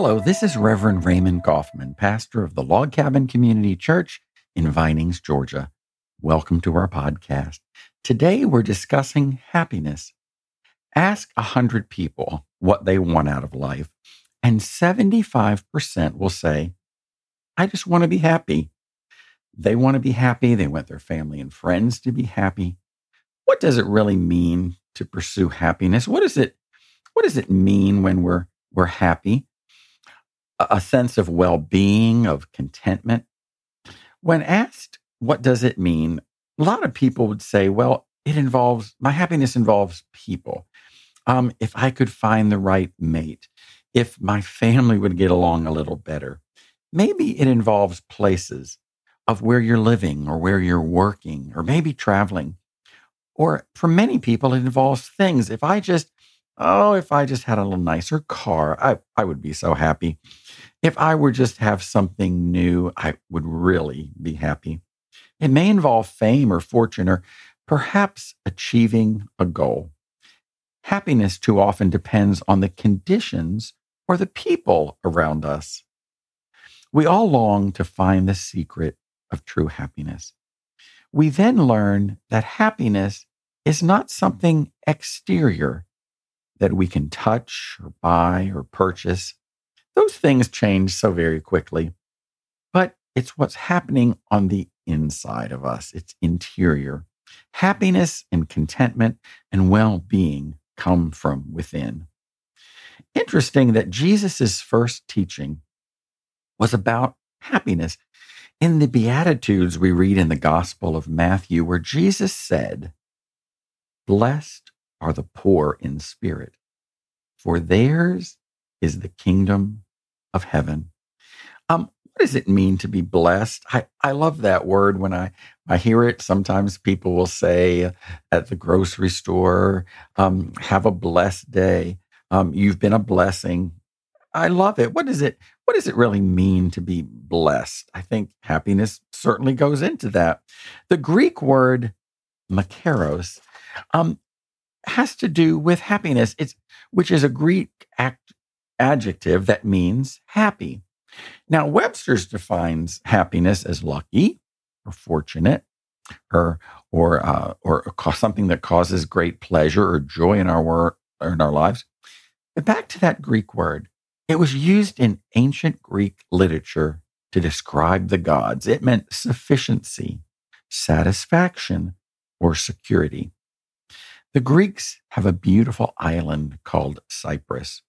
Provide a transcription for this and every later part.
Hello, this is Reverend Raymond Coffman, pastor of the Log Cabin Community Church in Vinings, Georgia. Welcome to our podcast. Today we're discussing happiness. Ask a hundred people what they want out of life, and 75% will say, I just want to be happy. They want to be happy. They want their family and friends to be happy. What does it really mean to pursue happiness? What is it? What does it mean when we're we're happy? A sense of well being, of contentment. When asked, what does it mean? A lot of people would say, well, it involves, my happiness involves people. Um, if I could find the right mate, if my family would get along a little better, maybe it involves places of where you're living or where you're working or maybe traveling. Or for many people, it involves things. If I just Oh, if I just had a little nicer car, I, I would be so happy. If I were just have something new, I would really be happy. It may involve fame or fortune or perhaps achieving a goal. Happiness too often depends on the conditions or the people around us. We all long to find the secret of true happiness. We then learn that happiness is not something exterior that we can touch or buy or purchase. Those things change so very quickly. But it's what's happening on the inside of us, it's interior. Happiness and contentment and well being come from within. Interesting that Jesus' first teaching was about happiness. In the Beatitudes, we read in the Gospel of Matthew, where Jesus said, Blessed are the poor in spirit, for theirs is the kingdom of heaven. Um, what does it mean to be blessed? I, I love that word when I, I hear it. Sometimes people will say at the grocery store, um, have a blessed day. Um, you've been a blessing. I love it. What does it what does it really mean to be blessed? I think happiness certainly goes into that. The Greek word makarios um, has to do with happiness. It's which is a Greek act, adjective that means happy. Now, Webster's defines happiness as lucky or fortunate or or uh, or something that causes great pleasure or joy in our work or in our lives. But back to that Greek word, it was used in ancient Greek literature to describe the gods. It meant sufficiency, satisfaction, or security. The Greeks have a beautiful island called Cyprus.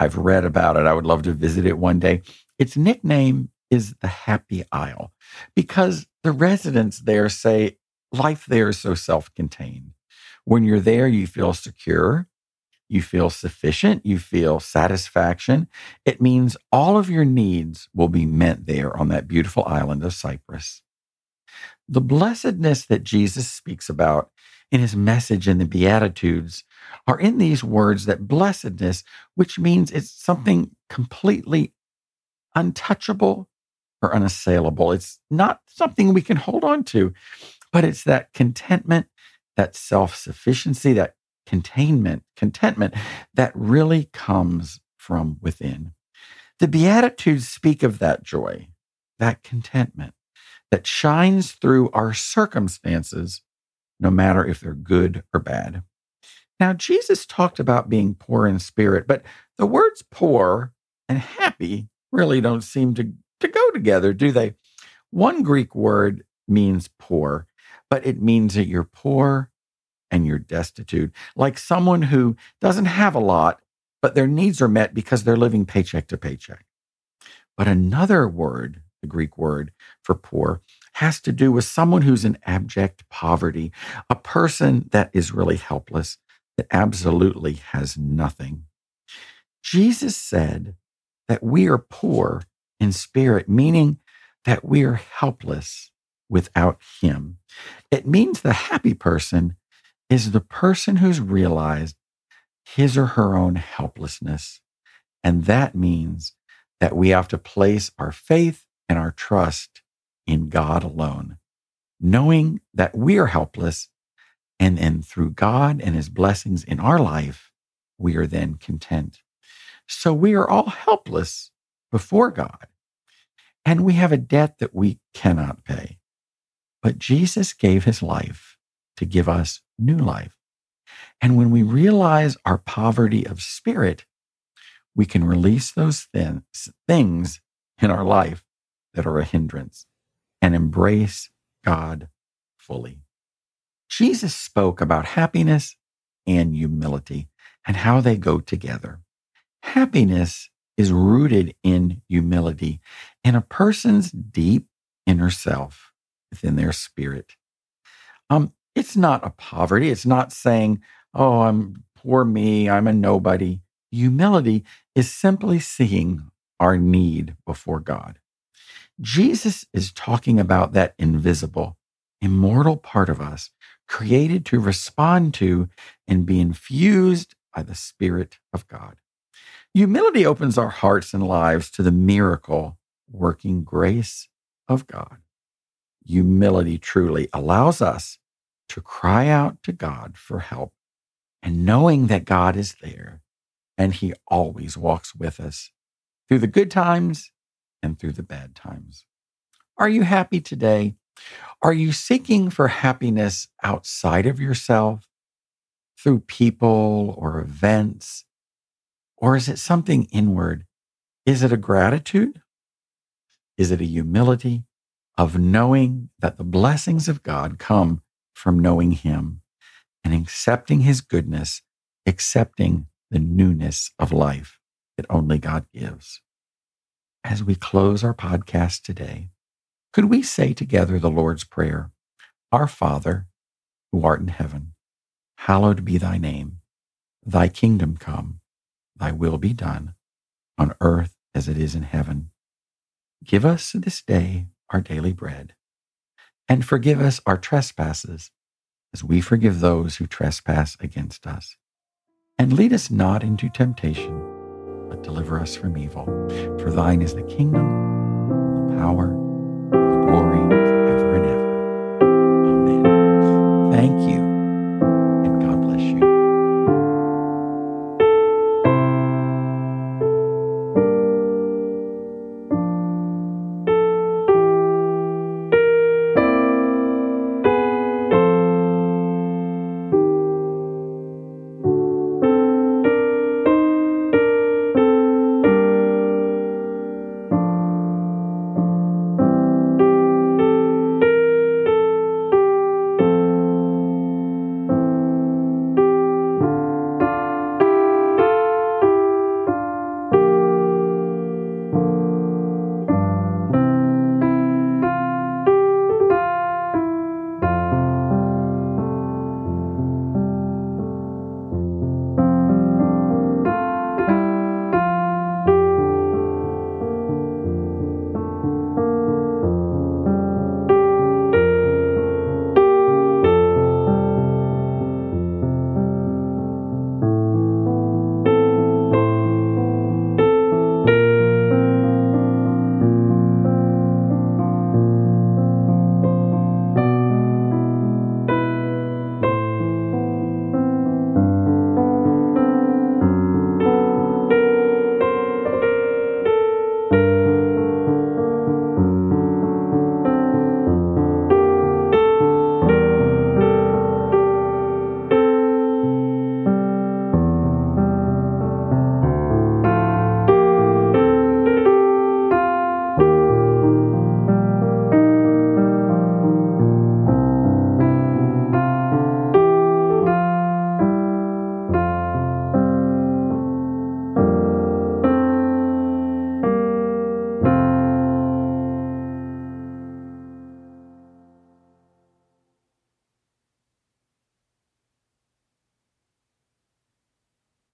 I've read about it. I would love to visit it one day. Its nickname is the Happy Isle because the residents there say life there is so self contained. When you're there, you feel secure, you feel sufficient, you feel satisfaction. It means all of your needs will be met there on that beautiful island of Cyprus. The blessedness that Jesus speaks about in his message in the Beatitudes are in these words that blessedness, which means it's something completely untouchable or unassailable. It's not something we can hold on to, but it's that contentment, that self sufficiency, that containment, contentment that really comes from within. The Beatitudes speak of that joy, that contentment that shines through our circumstances no matter if they're good or bad. Now, Jesus talked about being poor in spirit, but the words poor and happy really don't seem to, to go together, do they? One Greek word means poor, but it means that you're poor and you're destitute, like someone who doesn't have a lot, but their needs are met because they're living paycheck to paycheck. But another word, the Greek word for poor, has to do with someone who's in abject poverty, a person that is really helpless, that absolutely has nothing. Jesus said that we are poor in spirit, meaning that we are helpless without Him. It means the happy person is the person who's realized his or her own helplessness. And that means that we have to place our faith and our trust in God alone, knowing that we are helpless. And then through God and his blessings in our life, we are then content. So we are all helpless before God. And we have a debt that we cannot pay. But Jesus gave his life to give us new life. And when we realize our poverty of spirit, we can release those things, in our life that are a hindrance and embrace God fully. Jesus spoke about happiness and humility and how they go together. Happiness is rooted in humility in a person's deep inner self within their spirit. Um, it's not a poverty. It's not saying, oh, I'm poor me, I'm a nobody. Humility is simply seeing our need before God. Jesus is talking about that invisible, immortal part of us created to respond to and be infused by the Spirit of God. Humility opens our hearts and lives to the miracle working grace of God. Humility truly allows us to cry out to God for help and knowing that God is there and He always walks with us through the good times and through the bad times. Are you happy today? Are you seeking for happiness outside of yourself through people or events? Or is it something inward? Is it a gratitude? Is it a humility of knowing that the blessings of God come from knowing Him and accepting His goodness, accepting the newness of life that only God gives? As we close our podcast today, could we say together the Lord's Prayer? Our Father, who art in heaven, hallowed be thy name. Thy kingdom come, thy will be done, on earth as it is in heaven. Give us this day our daily bread, and forgive us our trespasses, as we forgive those who trespass against us. And lead us not into temptation, deliver us from evil. For thine is the kingdom, the power, the glory forever and ever. Amen. Thank you